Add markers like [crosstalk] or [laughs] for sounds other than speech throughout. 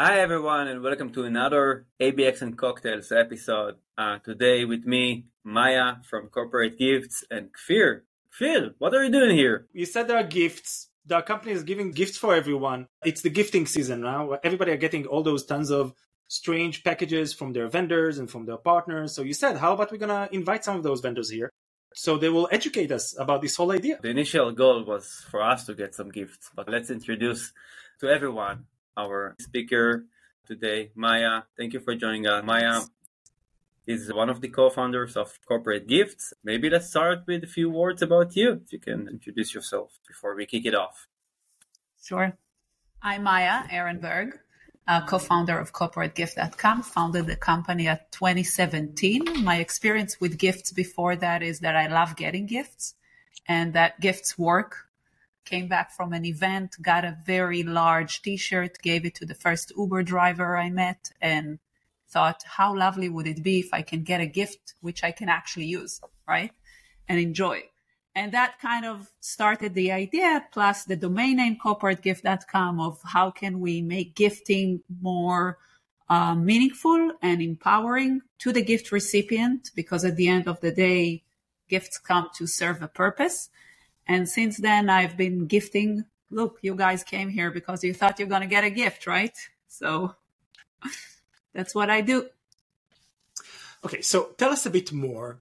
Hi, everyone, and welcome to another ABX and Cocktails episode. Uh, today with me, Maya from Corporate Gifts and Kfir. Kfir, what are you doing here? You said there are gifts. The company is giving gifts for everyone. It's the gifting season now. Everybody are getting all those tons of strange packages from their vendors and from their partners. So you said, how about we're going to invite some of those vendors here? So they will educate us about this whole idea. The initial goal was for us to get some gifts, but let's introduce to everyone our speaker today, Maya. Thank you for joining us. Maya is one of the co-founders of Corporate Gifts. Maybe let's start with a few words about you. If you can introduce yourself before we kick it off. Sure. I'm Maya Erenberg, uh, co-founder of CorporateGift.com, founded the company at 2017. My experience with gifts before that is that I love getting gifts and that gifts work came back from an event, got a very large t-shirt, gave it to the first Uber driver I met and thought, how lovely would it be if I can get a gift which I can actually use, right? And enjoy. And that kind of started the idea, plus the domain name corporategift.com of how can we make gifting more uh, meaningful and empowering to the gift recipient, because at the end of the day, gifts come to serve a purpose. And since then, I've been gifting. Look, you guys came here because you thought you're going to get a gift, right? So [laughs] that's what I do. Okay, so tell us a bit more.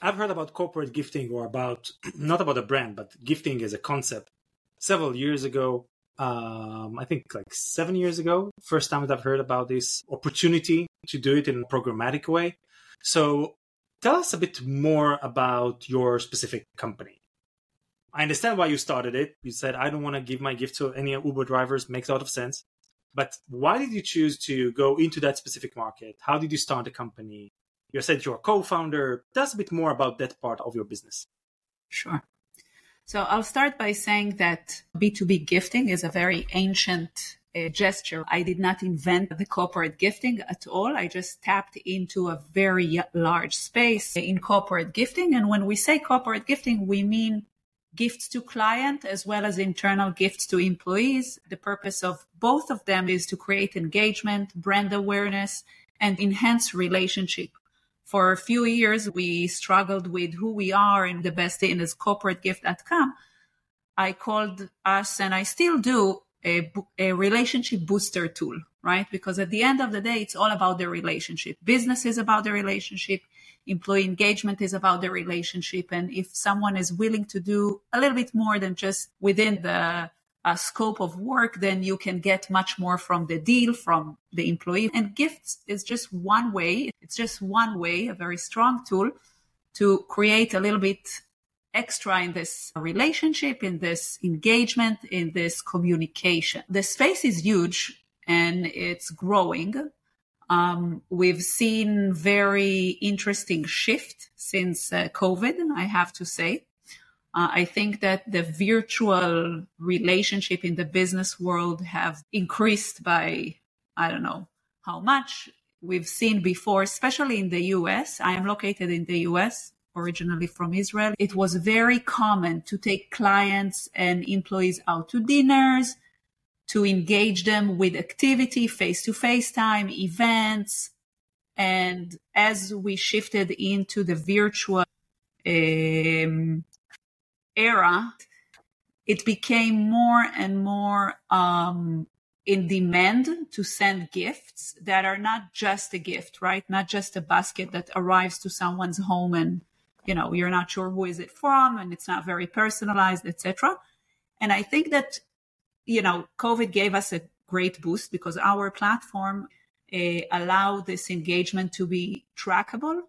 I've heard about corporate gifting or about, [clears throat] not about a brand, but gifting as a concept several years ago. Um, I think like seven years ago, first time that I've heard about this opportunity to do it in a programmatic way. So tell us a bit more about your specific company. I understand why you started it. You said, I don't want to give my gift to any Uber drivers. Makes a lot of sense. But why did you choose to go into that specific market? How did you start the company? You said you're a co-founder. Tell us a bit more about that part of your business. Sure. So I'll start by saying that B2B gifting is a very ancient uh, gesture. I did not invent the corporate gifting at all. I just tapped into a very large space in corporate gifting. And when we say corporate gifting, we mean gifts to client as well as internal gifts to employees. The purpose of both of them is to create engagement, brand awareness, and enhance relationship. For a few years, we struggled with who we are and the best thing is corporategift.com. I called us and I still do a, a relationship booster tool, right? Because at the end of the day, it's all about the relationship. Business is about the relationship employee engagement is about the relationship. And if someone is willing to do a little bit more than just within the uh, scope of work, then you can get much more from the deal, from the employee. And gifts is just one way. It's just one way, a very strong tool to create a little bit extra in this relationship, in this engagement, in this communication. The space is huge and it's growing. Um, we've seen very interesting shift since uh, COVID, I have to say. Uh, I think that the virtual relationship in the business world have increased by, I don't know how much we've seen before, especially in the US. I am located in the US, originally from Israel. It was very common to take clients and employees out to dinners, to engage them with activity, face to face time, events. And as we shifted into the virtual um, era, it became more and more um, in demand to send gifts that are not just a gift, right? Not just a basket that arrives to someone's home and you know you're not sure who is it from and it's not very personalized, etc. And I think that you know, COVID gave us a great boost because our platform uh, allowed this engagement to be trackable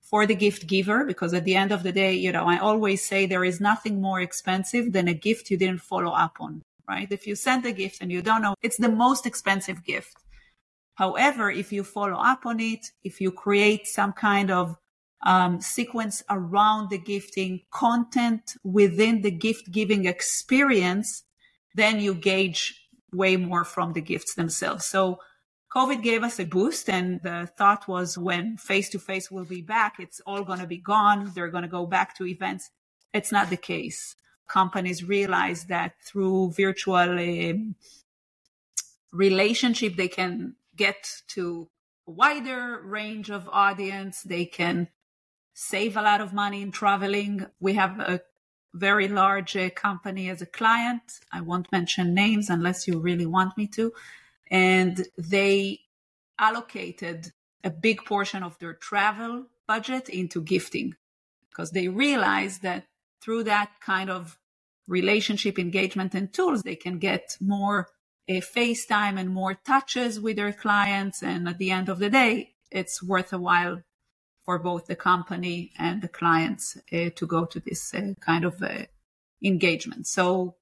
for the gift giver. Because at the end of the day, you know, I always say there is nothing more expensive than a gift you didn't follow up on, right? If you send a gift and you don't know, it's the most expensive gift. However, if you follow up on it, if you create some kind of um, sequence around the gifting content within the gift giving experience, then you gauge way more from the gifts themselves. So COVID gave us a boost and the thought was when face to face will be back, it's all going to be gone. They're going to go back to events. It's not the case. Companies realize that through virtual uh, relationship. They can get to a wider range of audience. They can save a lot of money in traveling. We have a very large uh, company as a client. I won't mention names unless you really want me to. And they allocated a big portion of their travel budget into gifting because they realized that through that kind of relationship engagement and tools, they can get more uh, FaceTime and more touches with their clients. And at the end of the day, it's worth a while for both the company and the clients uh, to go to this uh, kind of uh, engagement. So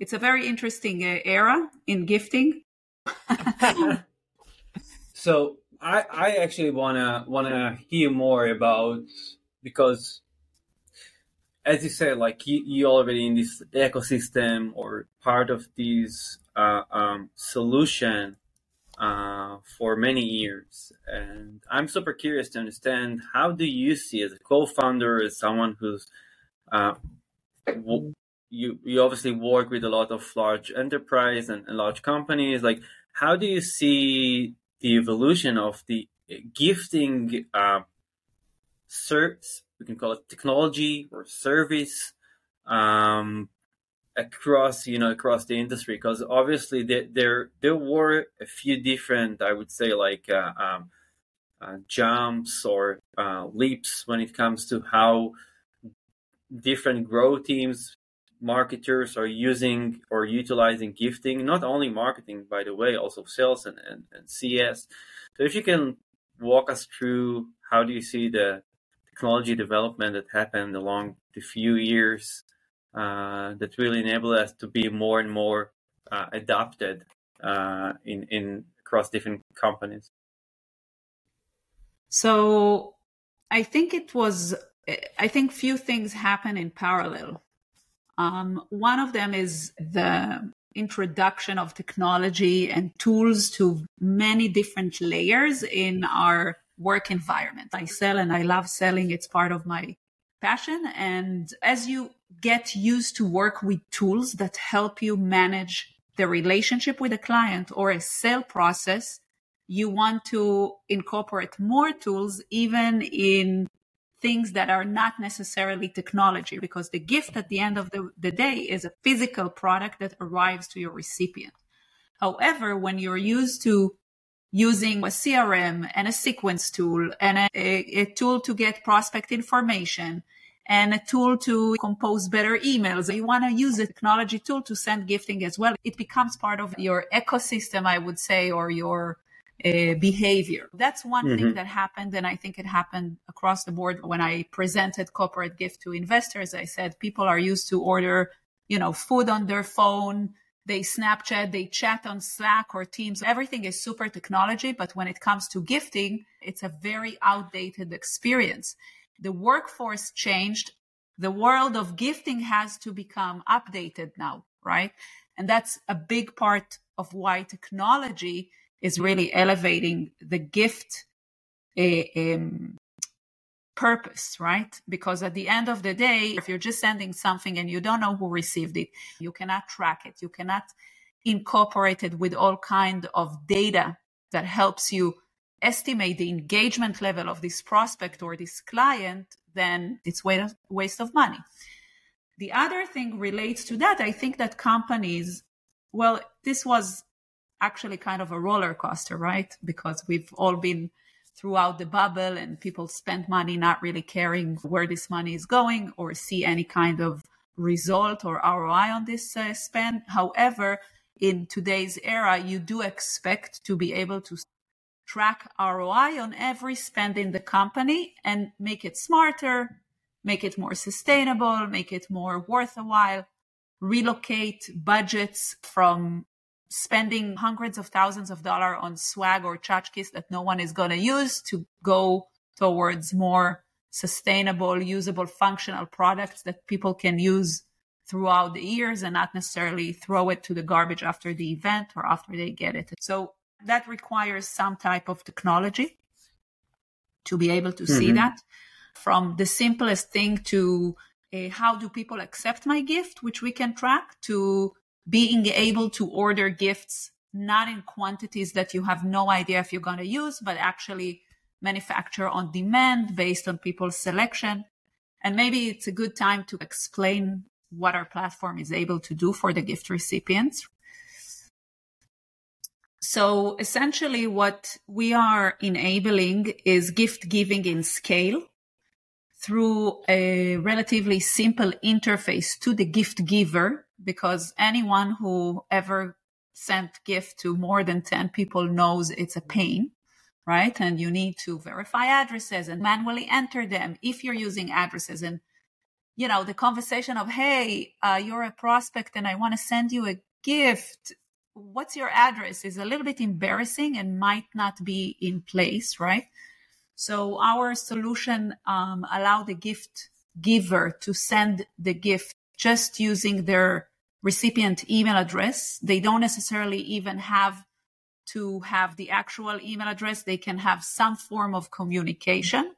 it's a very interesting uh, era in gifting. [laughs] so I, I actually wanna wanna hear more about because as you said, like you, you already in this ecosystem or part of this uh, um, solution uh, for many years, and I'm super curious to understand how do you see as a co-founder, as someone who's uh, w- you you obviously work with a lot of large enterprise and, and large companies. Like, how do you see the evolution of the gifting uh, certs we can call it technology or service um, across you know across the industry because obviously there, there there were a few different I would say like uh, um, uh, jumps or uh, leaps when it comes to how different growth teams marketers are using or utilizing gifting not only marketing by the way also sales and, and, and cs so if you can walk us through how do you see the technology development that happened along the few years that really enable us to be more and more uh, adopted uh, in in across different companies. So I think it was I think few things happen in parallel. Um, one of them is the introduction of technology and tools to many different layers in our work environment. I sell and I love selling. It's part of my passion. And as you get used to work with tools that help you manage the relationship with a client or a sale process, you want to incorporate more tools, even in things that are not necessarily technology, because the gift at the end of the, the day is a physical product that arrives to your recipient. However, when you're used to using a CRM and a sequence tool and a, a, tool to get prospect information and a tool to compose better emails. You want to use a technology tool to send gifting as well. It becomes part of your ecosystem, I would say, or your uh, behavior. That's one mm-hmm. thing that happened. And I think it happened across the board when I presented corporate gift to investors. I said people are used to order, you know, food on their phone they Snapchat, they chat on Slack or Teams. Everything is super technology, but when it comes to gifting, it's a very outdated experience. The workforce changed. The world of gifting has to become updated now, right? And that's a big part of why technology is really elevating the gift uh, um, purpose, right? Because at the end of the day, if you're just sending something and you don't know who received it, you cannot track it. You cannot incorporate it with all kind of data that helps you estimate the engagement level of this prospect or this client, then it's waste of money. The other thing relates to that. I think that companies, well, this was actually kind of a roller coaster, right? Because we've all been throughout the bubble and people spend money not really caring where this money is going or see any kind of result or ROI on this uh, spend. However, in today's era, you do expect to be able to track ROI on every spend in the company and make it smarter, make it more sustainable, make it more worth a while, relocate budgets from spending hundreds of thousands of dollars on swag or tchotchkes that no one is going to use to go towards more sustainable, usable, functional products that people can use throughout the years and not necessarily throw it to the garbage after the event or after they get it. So that requires some type of technology to be able to mm-hmm. see that from the simplest thing to uh, how do people accept my gift, which we can track, to being able to order gifts not in quantities that you have no idea if you're going to use, but actually manufacture on demand based on people's selection. And maybe it's a good time to explain what our platform is able to do for the gift recipients. So essentially what we are enabling is gift giving in scale through a relatively simple interface to the gift giver because anyone who ever sent gift to more than 10 people knows it's a pain right? And you need to verify addresses and manually enter them if you're using addresses. And you know the conversation of hey uh, you're a prospect and i want to send you a gift. What's your address? is a little bit embarrassing and might not be in place right so our solution um, allow the gift giver to send the gift just using their recipient email address. They don't necessarily even have to have the actual email address. They can have some form of communication,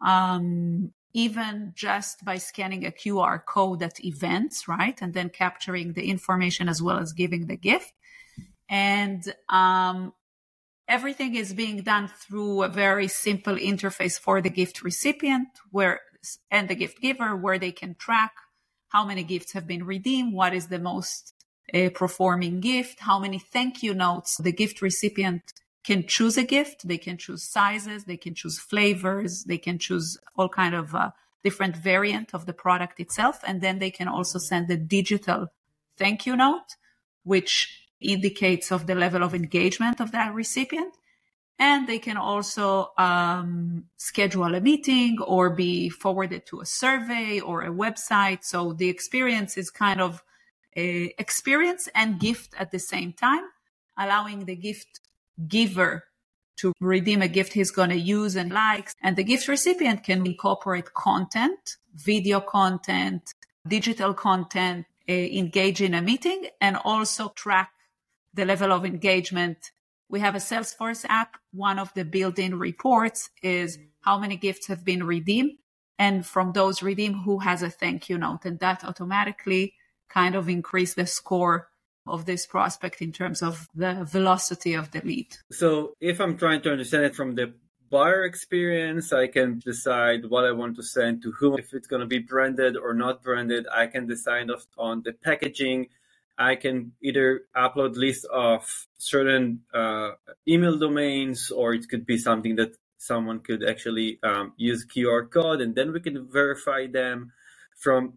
um, even just by scanning a QR code at events, right? And then capturing the information as well as giving the gift. And um, everything is being done through a very simple interface for the gift recipient where and the gift giver where they can track how many gifts have been redeemed, what is the most uh, performing gift, how many thank you notes the gift recipient can choose a gift. They can choose sizes, they can choose flavors, they can choose all kind of uh, different variant of the product itself, and then they can also send a digital thank you note, which indicates of the level of engagement of that recipient. And they can also um, schedule a meeting or be forwarded to a survey or a website. So the experience is kind of experience and gift at the same time, allowing the gift giver to redeem a gift he's going to use and likes. And the gift recipient can incorporate content, video content, digital content, uh, engage in a meeting and also track the level of engagement we have a Salesforce app. One of the built-in reports is how many gifts have been redeemed. And from those redeemed, who has a thank you note. And that automatically kind of increase the score of this prospect in terms of the velocity of the lead. So if I'm trying to understand it from the buyer experience, I can decide what I want to send to whom, if it's going to be branded or not branded. I can decide on the packaging I can either upload list of certain uh, email domains, or it could be something that someone could actually um, use QR code, and then we can verify them from.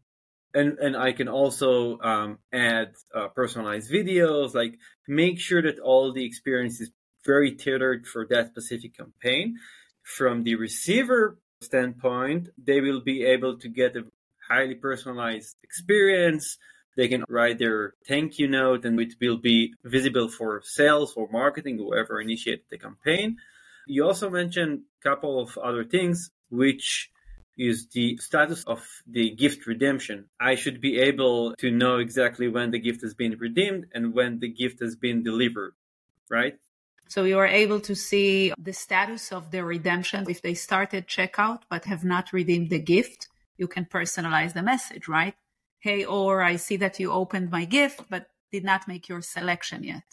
And and I can also um, add uh, personalized videos, like make sure that all the experience is very tailored for that specific campaign. From the receiver standpoint, they will be able to get a highly personalized experience they can write their thank you note and it will be visible for sales or marketing, whoever initiated the campaign. You also mentioned a couple of other things, which is the status of the gift redemption. I should be able to know exactly when the gift has been redeemed and when the gift has been delivered, right? So you are able to see the status of the redemption. If they started checkout but have not redeemed the gift, you can personalize the message, right? Hey, or I see that you opened my gift, but did not make your selection yet.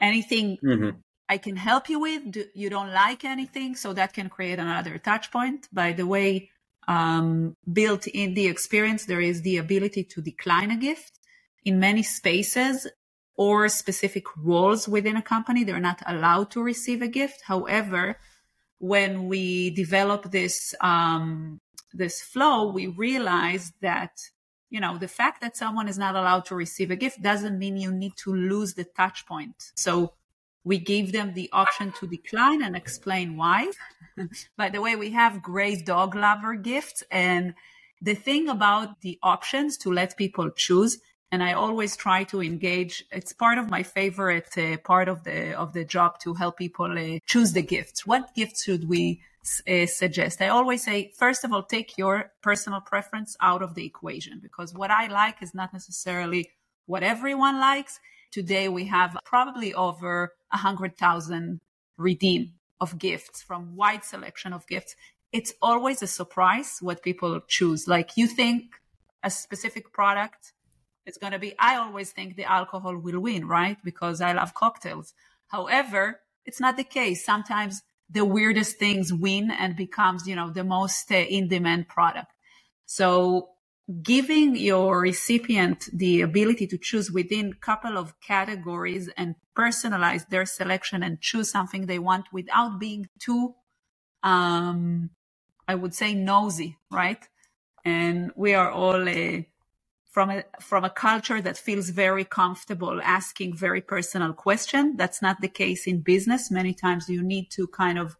Anything mm-hmm. I can help you with? Do, you don't like anything? So that can create another touch point. By the way, um, built in the experience, there is the ability to decline a gift in many spaces or specific roles within a company. They're not allowed to receive a gift. However, when we develop this um, this flow, we realize that you know, the fact that someone is not allowed to receive a gift doesn't mean you need to lose the touch point. So we gave them the option to decline and explain why. [laughs] By the way, we have great dog lover gifts. And the thing about the options to let people choose, and I always try to engage. It's part of my favorite uh, part of the of the job to help people uh, choose the gifts. What gifts should we uh, suggest. I always say, first of all, take your personal preference out of the equation because what I like is not necessarily what everyone likes. Today we have probably over a hundred thousand redeem of gifts from wide selection of gifts. It's always a surprise what people choose. Like you think a specific product is going to be, I always think the alcohol will win, right? Because I love cocktails. However, it's not the case. Sometimes the weirdest things win and becomes, you know, the most uh, in demand product. So giving your recipient the ability to choose within a couple of categories and personalize their selection and choose something they want without being too um, i would say nosy right and we are all uh, from a from a culture that feels very comfortable asking very personal question that's not the case in business many times you need to kind of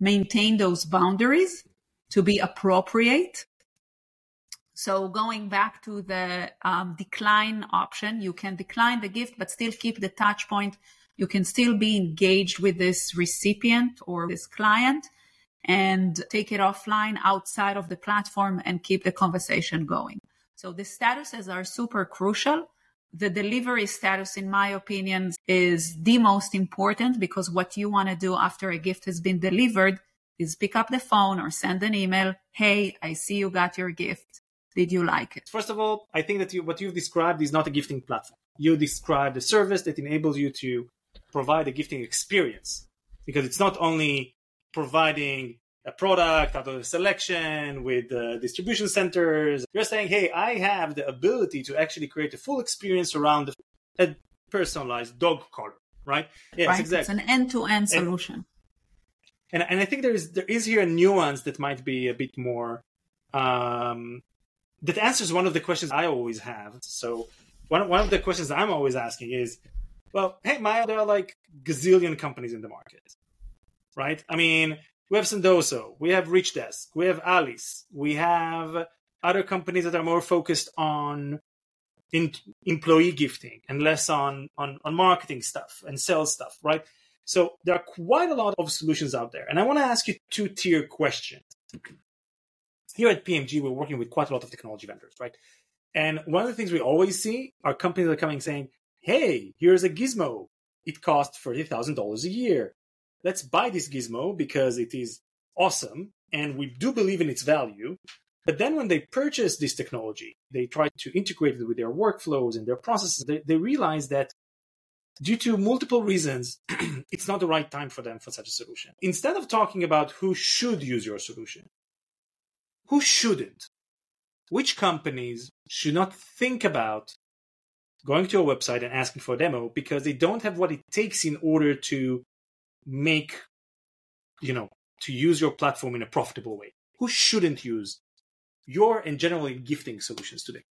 maintain those boundaries to be appropriate so going back to the um, decline option, you can decline the gift, but still keep the touch point. You can still be engaged with this recipient or this client and take it offline outside of the platform and keep the conversation going. So the statuses are super crucial. The delivery status, in my opinion, is the most important because what you want to do after a gift has been delivered is pick up the phone or send an email. Hey, I see you got your gift did you like it? First of all, I think that you, what you've described is not a gifting platform. You described a service that enables you to provide a gifting experience because it's not only providing a product out of a selection with uh, distribution centers. You're saying, hey, I have the ability to actually create a full experience around a personalized dog collar, right? Yes, right. exactly. It's an end-to-end solution. And, and, and I think there is there is here a nuance that might be a bit more um, that answers one of the questions I always have. So one one of the questions I'm always asking is, well, hey Maya, there are like gazillion companies in the market, right? I mean, we have Sendoso, we have Reachdesk, we have Alyce, we have other companies that are more focused on in, employee gifting and less on, on on marketing stuff and sales stuff, right? So there are quite a lot of solutions out there, and I want to ask you two tier questions here at PMG, we're working with quite a lot of technology vendors, right? And one of the things we always see are companies that are coming saying, hey, here's a gizmo. It costs $30,000 a year. Let's buy this gizmo because it is awesome and we do believe in its value. But then when they purchase this technology, they try to integrate it with their workflows and their processes. They, they realize that due to multiple reasons, [clears throat] it's not the right time for them for such a solution. Instead of talking about who should use your solution, who shouldn't? Which companies should not think about going to a website and asking for a demo because they don't have what it takes in order to make, you know, to use your platform in a profitable way? Who shouldn't use your and generally gifting solutions today?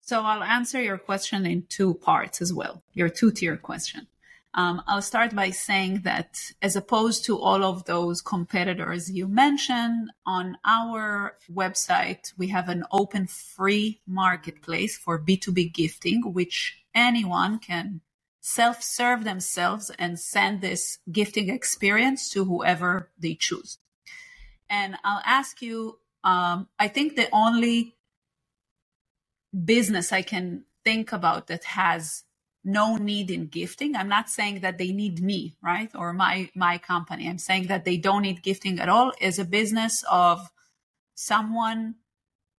So I'll answer your question in two parts as well, your two tier question. Um, I'll start by saying that as opposed to all of those competitors you mentioned, on our website, we have an open free marketplace for B2B gifting, which anyone can self serve themselves and send this gifting experience to whoever they choose. And I'll ask you, um, I think the only business I can think about that has no need in gifting. I'm not saying that they need me, right? Or my, my company. I'm saying that they don't need gifting at all is a business of someone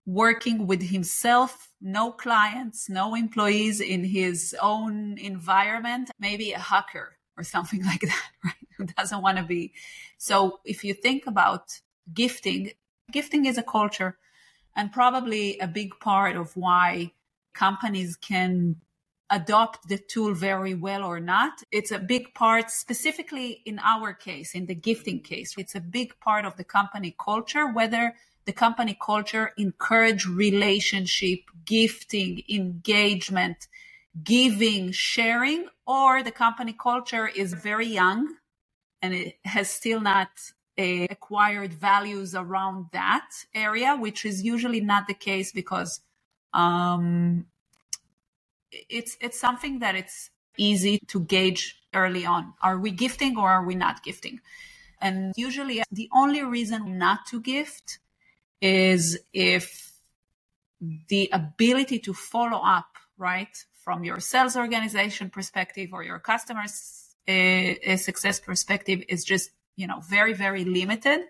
working with himself, no clients, no employees in his own environment, maybe a hacker or something [laughs] like that, right? Who doesn't want to be. So if you think about gifting, gifting is a culture and probably a big part of why companies can adopt the tool very well or not. It's a big part, specifically in our case, in the gifting case. It's a big part of the company culture, whether the company culture encourage relationship, gifting, engagement, giving, sharing, or the company culture is very young and it has still not uh, acquired values around that area, which is usually not the case because um, it's it's something that it's easy to gauge early on. Are we gifting or are we not gifting? And usually the only reason not to gift is if the ability to follow up, right, from your sales organization perspective or your customers uh, success perspective is just, you know, very, very limited.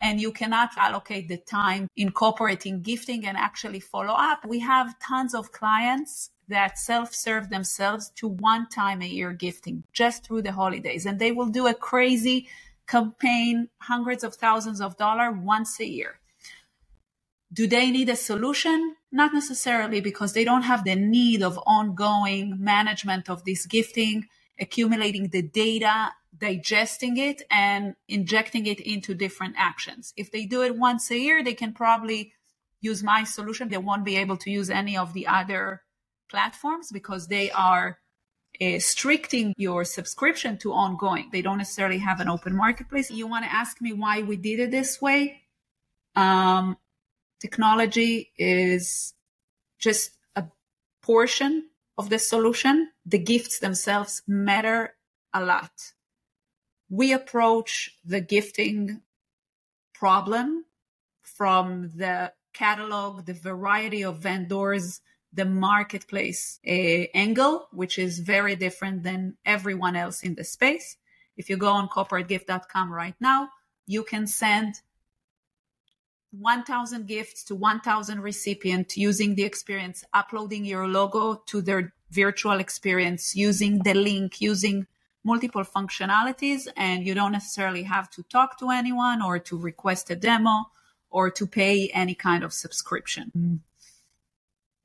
and you cannot allocate the time incorporating gifting and actually follow up. We have tons of clients that self-serve themselves to one time a year gifting just through the holidays and they will do a crazy campaign hundreds of thousands of dollars once a year do they need a solution not necessarily because they don't have the need of ongoing management of this gifting accumulating the data digesting it and injecting it into different actions. If they do it once a year, they can probably use my solution. They won't be able to use any of the other platforms because they are uh, stricting your subscription to ongoing. They don't necessarily have an open marketplace. You want to ask me why we did it this way? Um, technology is just a portion of the solution. The gifts themselves matter a lot we approach the gifting problem from the catalog, the variety of vendors, the marketplace uh, angle, which is very different than everyone else in the space. If you go on corporategift.com right now, you can send 1000 gifts to 1000 recipients using the experience, uploading your logo to their virtual experience, using the link, using multiple functionalities and you don't necessarily have to talk to anyone or to request a demo or to pay any kind of subscription. Mm.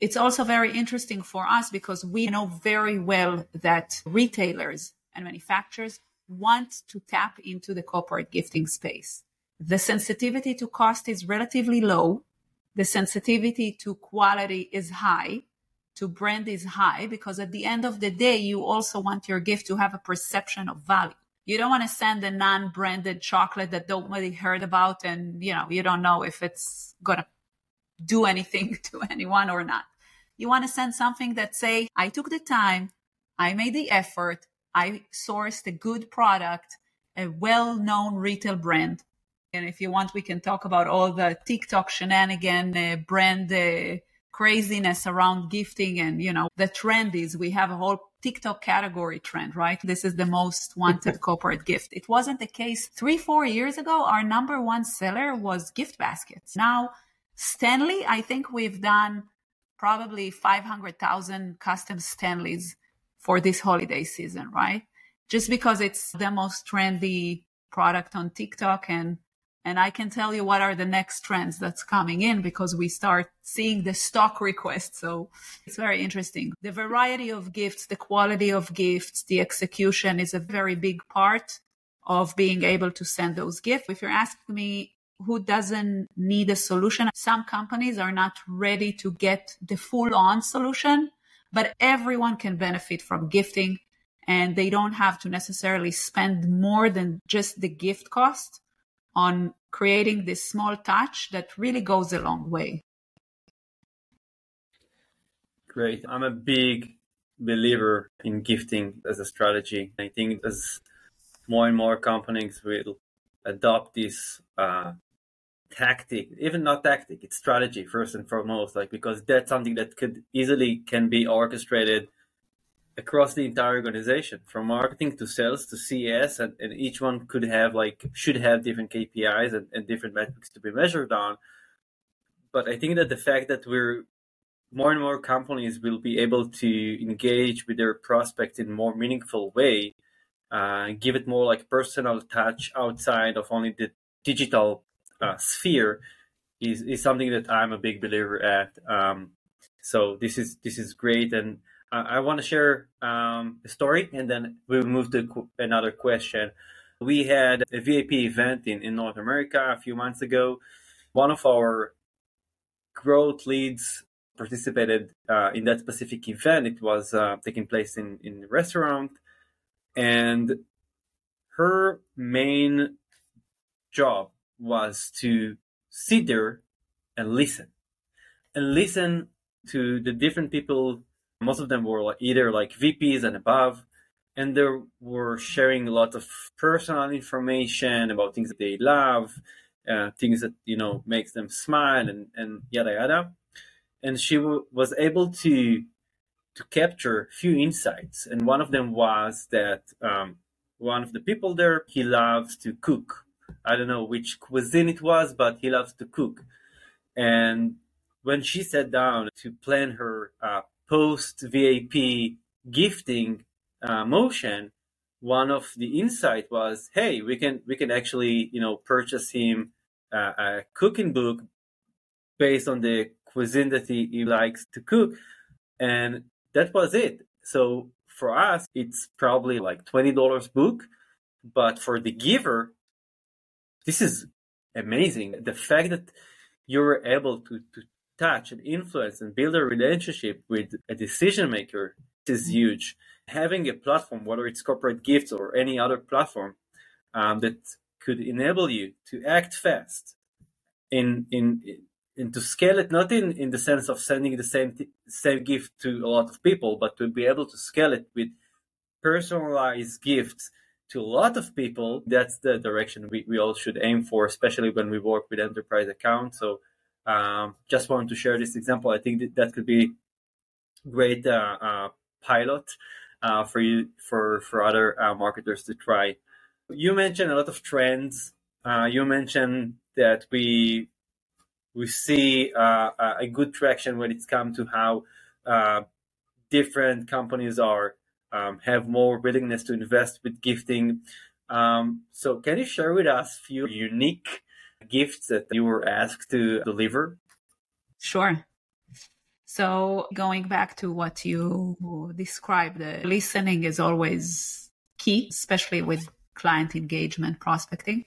It's also very interesting for us because we know very well that retailers and manufacturers want to tap into the corporate gifting space. The sensitivity to cost is relatively low. The sensitivity to quality is high to brand is high because at the end of the day, you also want your gift to have a perception of value. You don't want to send a non-branded chocolate that nobody heard about and, you know, you don't know if it's to do anything [laughs] to anyone or not. You want to send something that say, I took the time, I made the effort, I sourced a good product, a well-known retail brand. And if you want, we can talk about all the TikTok shenanigan uh, brand uh, craziness around gifting and, you know, the trend is we have a whole TikTok category trend, right? This is the most wanted corporate gift. It wasn't the case three, four years ago. Our number one seller was gift baskets. Now, Stanley, I think we've done probably 500,000 custom Stanleys for this holiday season, right? Just because it's the most trendy product on TikTok and and I can tell you what are the next trends that's coming in because we start seeing the stock requests. So it's very interesting. The variety of gifts, the quality of gifts, the execution is a very big part of being able to send those gifts. If you're asking me who doesn't need a solution, some companies are not ready to get the full on solution, but everyone can benefit from gifting and they don't have to necessarily spend more than just the gift cost on creating this small touch that really goes a long way. Great. I'm a big believer in gifting as a strategy. I think as more and more companies will adopt this uh, tactic, even not tactic, it's strategy first and foremost, like because that's something that could easily can be orchestrated across the entire organization from marketing to sales to CS and, and each one could have like should have different KPIs and, and different metrics to be measured on. But I think that the fact that we're more and more companies will be able to engage with their prospects in more meaningful way, uh, give it more like personal touch outside of only the digital uh, sphere is, is something that I'm a big believer at. Um, so this is this is great and I want to share um, a story and then we'll move to another question. We had a VIP event in, in North America a few months ago. One of our growth leads participated uh, in that specific event. It was uh, taking place in, in a restaurant. And her main job was to sit there and listen and listen to the different people most of them were either like VPs and above, and they were sharing a lot of personal information about things that they love, uh, things that you know makes them smile, and and yada yada. And she w- was able to to capture few insights, and one of them was that um, one of the people there he loves to cook, I don't know which cuisine it was, but he loves to cook. And when she sat down to plan her uh, post VIP gifting uh, motion, one of the insight was, hey, we can we can actually you know purchase him uh, a cooking book based on the cuisine that he, he likes to cook, and that was it. So for us, it's probably like twenty dollars book, but for the giver, this is amazing. The fact that you're able to, to touch and influence and build a relationship with a decision maker is huge. Having a platform, whether it's corporate gifts or any other platform, um, that could enable you to act fast in in and to scale it not in, in the sense of sending the same same gift to a lot of people, but to be able to scale it with personalized gifts to a lot of people. That's the direction we, we all should aim for, especially when we work with enterprise accounts. So um, just wanted to share this example. I think that, that could be great uh, uh, pilot uh, for you for for other uh, marketers to try. You mentioned a lot of trends. Uh, you mentioned that we we see uh, a good traction when it's come to how different companies are um, have more willingness to invest with gifting. Um, so, can you share with us a few unique gifts that you were asked to deliver? Sure. So, going back to what you described, the listening is always key, especially with client engagement prospecting.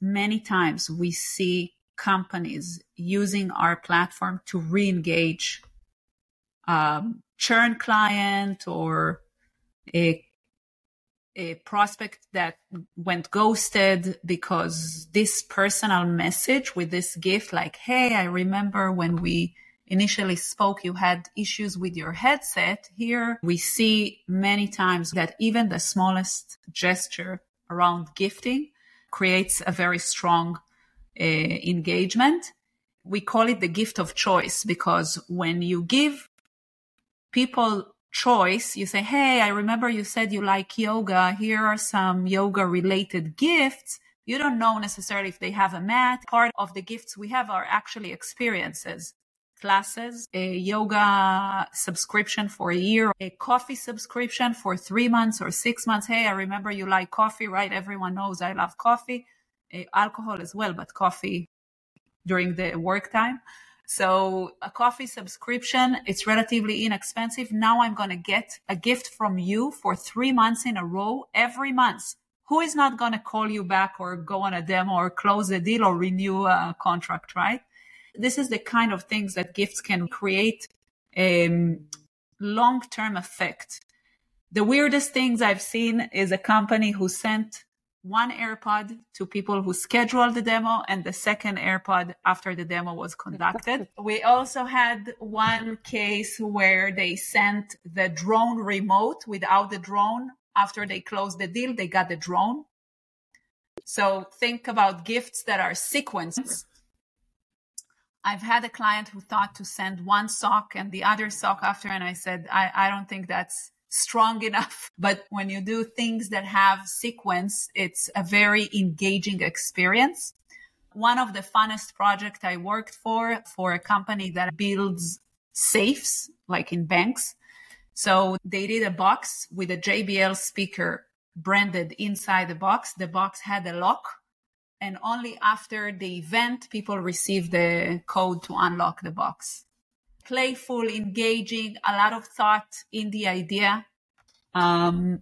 Many times we see companies using our platform to re engage um, churn client or a a prospect that went ghosted because this personal message with this gift, like, Hey, I remember when we initially spoke, you had issues with your headset. Here we see many times that even the smallest gesture around gifting creates a very strong uh, engagement. We call it the gift of choice because when you give people choice, you say, Hey, I remember you said you like yoga. Here are some yoga related gifts. You don't know necessarily if they have a mat. Part of the gifts we have are actually experiences, classes, a yoga subscription for a year, a coffee subscription for three months or six months. Hey, I remember you like coffee, right? Everyone knows I love coffee, alcohol as well, but coffee during the work time. So a coffee subscription, it's relatively inexpensive. Now I'm going to get a gift from you for three months in a row every month. Who is not going to call you back or go on a demo or close a deal or renew a contract, right? This is the kind of things that gifts can create a um, long-term effect. The weirdest things I've seen is a company who sent one AirPod to people who scheduled the demo and the second AirPod after the demo was conducted. [laughs] we also had one case where they sent the drone remote without the drone. After they closed the deal, they got the drone. So think about gifts that are sequenced. I've had a client who thought to send one sock and the other sock after, and I said, I, I don't think that's strong enough. [laughs] But when you do things that have sequence, it's a very engaging experience. One of the funnest projects I worked for, for a company that builds safes, like in banks. So they did a box with a JBL speaker branded inside the box. The box had a lock and only after the event people received the code to unlock the box playful, engaging, a lot of thought in the idea. Um,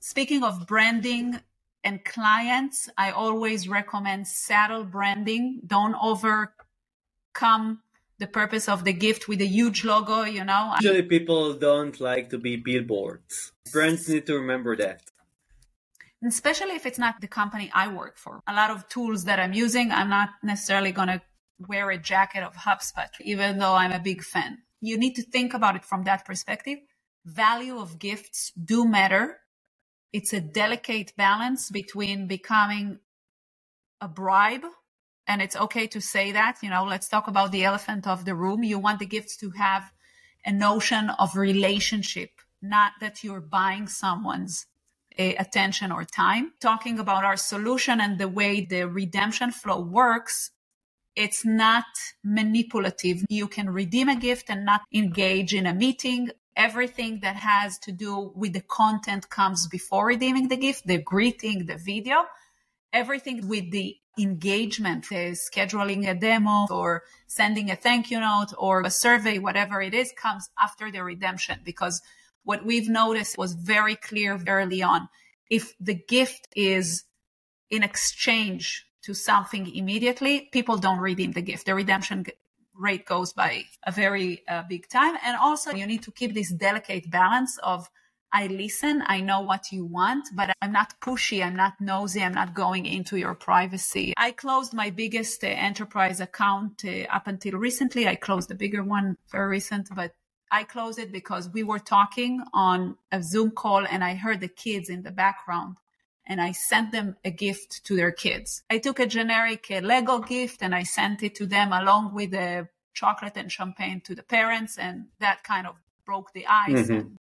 speaking of branding and clients, I always recommend saddle branding. Don't overcome the purpose of the gift with a huge logo, you know. Usually people don't like to be billboards. Brands need to remember that. Especially if it's not the company I work for. A lot of tools that I'm using, I'm not necessarily going to wear a jacket of HubSpot, even though I'm a big fan. You need to think about it from that perspective. Value of gifts do matter. It's a delicate balance between becoming a bribe and it's okay to say that you know let's talk about the elephant of the room you want the gifts to have a notion of relationship not that you're buying someone's uh, attention or time. Talking about our solution and the way the redemption flow works, it's not manipulative. You can redeem a gift and not engage in a meeting. Everything that has to do with the content comes before redeeming the gift, the greeting, the video. Everything with the engagement, uh, scheduling a demo or sending a thank you note or a survey, whatever it is, comes after the redemption. Because what we've noticed was very clear early on. If the gift is in exchange to something immediately, people don't redeem the gift. The redemption rate goes by a very uh, big time. And also, you need to keep this delicate balance of I listen, I know what you want, but I'm not pushy, I'm not nosy, I'm not going into your privacy. I closed my biggest uh, enterprise account uh, up until recently. I closed the bigger one very recent, but I closed it because we were talking on a Zoom call and I heard the kids in the background and I sent them a gift to their kids. I took a generic uh, Lego gift and I sent it to them along with the chocolate and champagne to the parents and that kind of broke the ice mm-hmm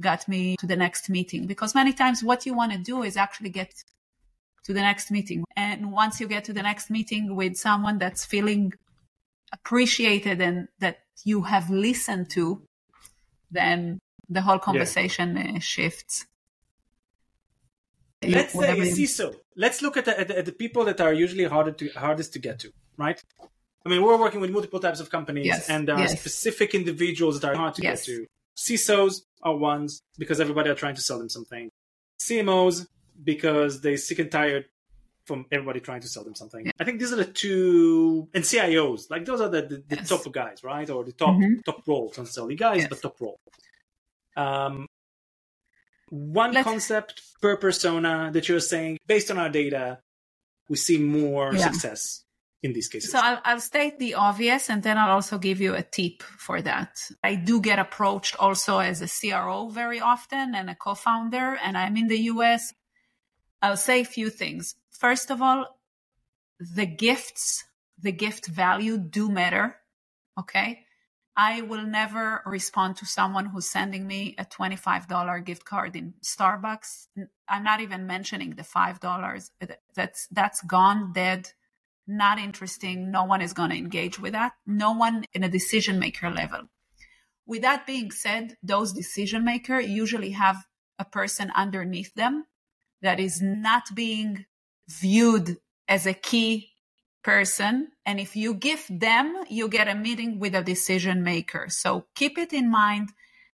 got me to the next meeting because many times what you want to do is actually get to the next meeting. And once you get to the next meeting with someone that's feeling appreciated and that you have listened to, then the whole conversation yeah. uh, shifts. Let's say CISO. Let's look at the, at the, at the people that are usually harder to, hardest to get to, right? I mean, we're working with multiple types of companies, yes. and there are yes. specific individuals that are hard to yes. get to. CISOs are ones because everybody are trying to sell them something. CMOs because they sick and tired from everybody trying to sell them something. Yeah. I think these are the two, and CIOs, like those are the, the, the yes. top guys, right? Or the top mm-hmm. top roles, not necessarily guys, yes. but top role. Um, one Let's... concept per persona that you're saying, based on our data, we see more yeah. success in these cases? So I'll, I'll, state the obvious and then I'll also give you a tip for that. I do get approached also as a CRO very often and a co founder, and I'm in the US. I'll say a few things. First of all, the gifts, the gift value do matter. Okay. I will never respond to someone who's sending me a $25 gift card in Starbucks. I'm not even mentioning the $5. That's, that's gone dead not interesting. No one is going to engage with that. No one in a decision maker level. With that being said, those decision maker usually have a person underneath them that is not being viewed as a key person. And if you give them, you get a meeting with a decision maker. So keep it in mind.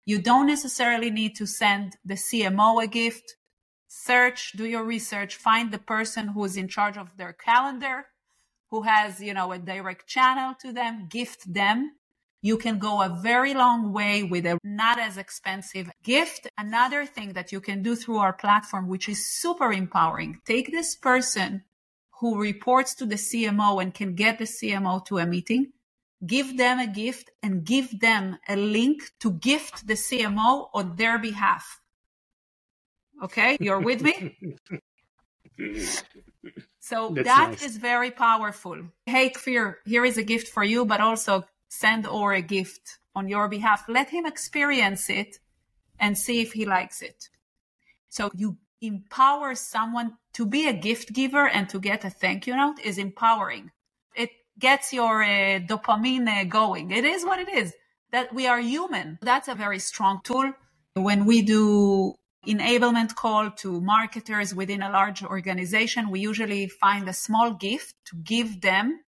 You don't necessarily need to send the CMO a gift. Search, do your research, find the person who's in charge of their calendar who has, you know, a direct channel to them, gift them. You can go a very long way with a not as expensive gift. Another thing that you can do through our platform, which is super empowering, take this person who reports to the CMO and can get the CMO to a meeting, give them a gift and give them a link to gift the CMO on their behalf. Okay, you're with me? [laughs] So That's that nice. is very powerful. Hey, Kfir, here is a gift for you, but also send or a gift on your behalf. Let him experience it and see if he likes it. So you empower someone to be a gift giver and to get a thank you note is empowering. It gets your uh, dopamine uh, going. It is what it is that we are human. That's a very strong tool. When we do enablement call to marketers within a large organization, we usually find a small gift to give them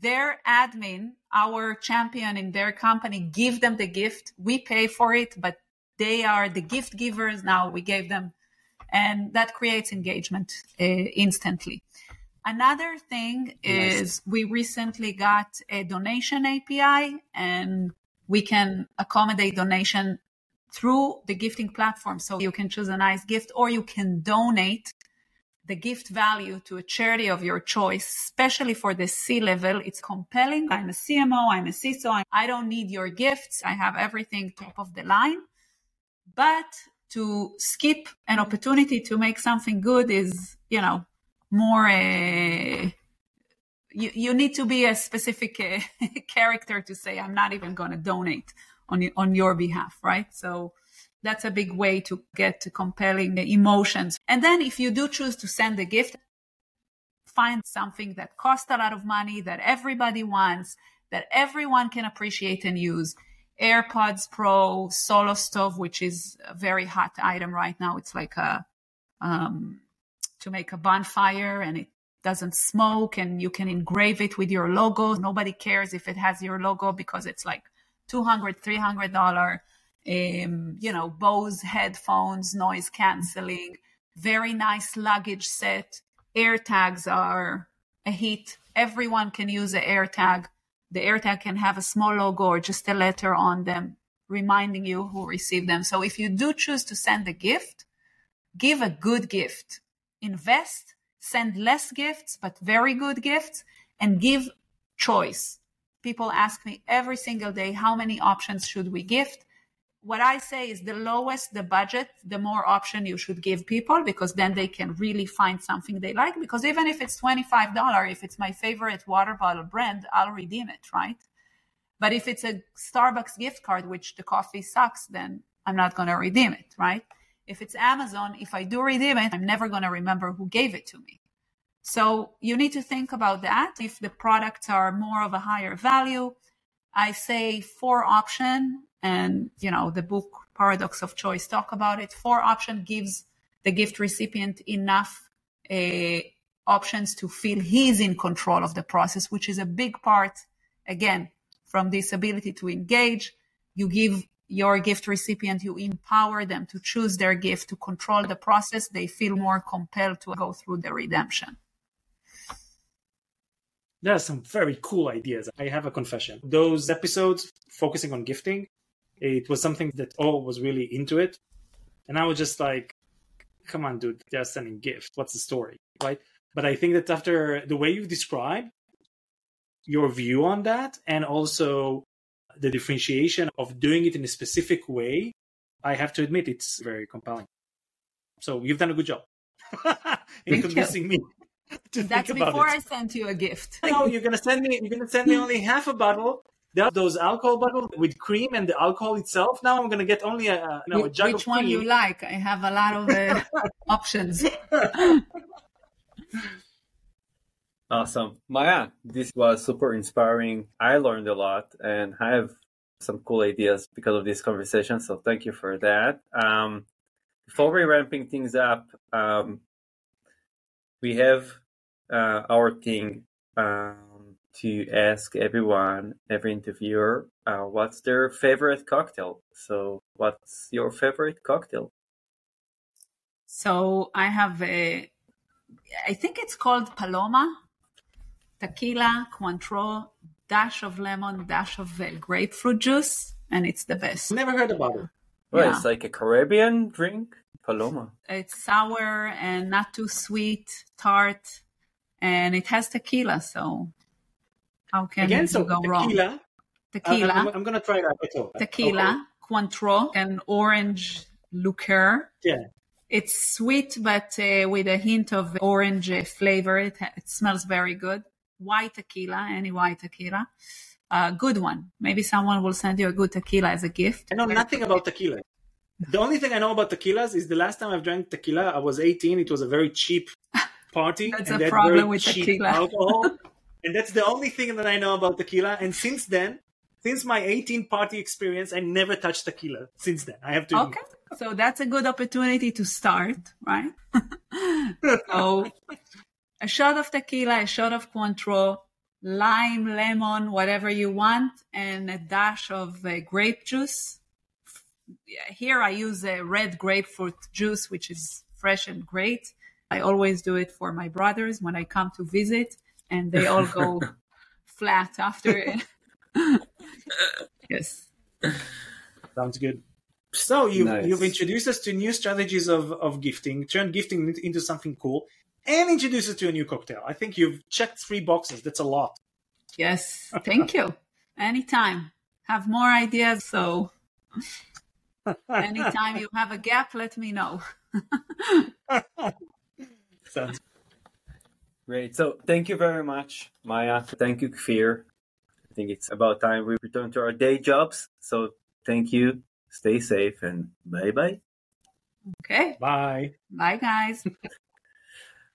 their admin, our champion in their company, give them the gift. We pay for it, but they are the gift givers. Now we gave them, and that creates engagement uh, instantly. Another thing nice. is we recently got a donation API and we can accommodate donation through the gifting platform. So you can choose a nice gift or you can donate the gift value to a charity of your choice, especially for the C level. It's compelling. I'm a CMO, I'm a CISO. I don't need your gifts. I have everything top of the line. But to skip an opportunity to make something good is, you know, more uh, you, you need to be a specific uh, [laughs] character to say, I'm not even going to donate on on your behalf, right? So That's a big way to get to compelling emotions. And then if you do choose to send a gift, find something that costs a lot of money, that everybody wants, that everyone can appreciate and use. AirPods Pro, Solo Stove, which is a very hot item right now. It's like a um, to make a bonfire and it doesn't smoke and you can engrave it with your logo. Nobody cares if it has your logo because it's like 200 $300. Um, you know, Bose headphones, noise canceling, very nice luggage set. AirTags are a hit. Everyone can use an AirTag. The AirTag can have a small logo or just a letter on them reminding you who received them. So if you do choose to send a gift, give a good gift. Invest, send less gifts, but very good gifts, and give choice. People ask me every single day, how many options should we gift? What I say is the lowest the budget, the more option you should give people because then they can really find something they like. Because even if it's $25, if it's my favorite water bottle brand, I'll redeem it, right? But if it's a Starbucks gift card, which the coffee sucks, then I'm not going to redeem it, right? If it's Amazon, if I do redeem it, I'm never going to remember who gave it to me. So you need to think about that. If the products are more of a higher value, I say four option and, you know, the book Paradox of Choice talk about it. Four option gives the gift recipient enough uh, options to feel he's in control of the process, which is a big part, again, from this ability to engage. You give your gift recipient, you empower them to choose their gift, to control the process. They feel more compelled to go through the redemption. There are some very cool ideas. I have a confession. Those episodes focusing on gifting, it was something that all was really into it. And I was just like, come on, dude, they're sending gifts. What's the story? Right. But I think that after the way you describe your view on that and also the differentiation of doing it in a specific way, I have to admit it's very compelling. So you've done a good job [laughs] in convincing me. [laughs] That's before I sent you a gift. no, [laughs] you're gonna send me. You're gonna send me only half a bottle. Those alcohol bottles with cream and the alcohol itself. Now I'm gonna get only a, no, a jug Which one you like? I have a lot of uh, [laughs] options. Awesome. Maya, this was super inspiring. I learned a lot and I have some cool ideas because of this conversation. So thank you for that. Um, before we ramping things up, um, we have uh, our thing um, to ask everyone, every interviewer, uh, what's their favorite cocktail. So, what's your favorite cocktail? So, I have a, I think it's called Paloma, tequila, Cointreau, dash of lemon, dash of uh, grapefruit juice, and it's the best. Never heard about it. Well, yeah. it's like a Caribbean drink. Paloma. It's sour and not too sweet, tart, and it has tequila. So how can Again, so go tequila, wrong? Tequila. I'm, I'm, gonna try that. Tequila, okay. Cointreau, and orange liqueur. Yeah. It's sweet, but uh, with a hint of orange flavor. It, it smells very good. White tequila, any white tequila. A uh, good one. Maybe someone will send you a good tequila as a gift. I know nothing about tequila. The only thing I know about tequilas is the last time I've drank tequila, I was 18. It was a very cheap [laughs] party. that's and a problem with tequila. [laughs] alcohol. and that's the only thing that I know about tequila. And since then, since my 18 party experience, I never touched tequila since then. I have to. Okay. So that's a good opportunity to start, right? [laughs] so a shot of tequila, a shot of Cointreau, lime, lemon, whatever you want, and a dash of uh, grape juice here I use a red grapefruit juice, which is fresh and great. I always do it for my brothers when I come to visit, and they all go [laughs] flat after it. yes. Sounds good. So you've, nice. you've introduced us to new strategies of, of gifting, turned gifting into something cool, and introduced us to a new cocktail. I think you've checked three boxes. That's a lot. Yes. Thank you. [laughs] Anytime. Have more ideas. So Anytime you have a gap, let me know. [laughs] Sounds great. So thank you very much, Maya. Thank you, Kfir. I think it's about time we return to our day jobs. So thank you stay safe, and bye bye. Okay. Bye. Bye, guys. [laughs]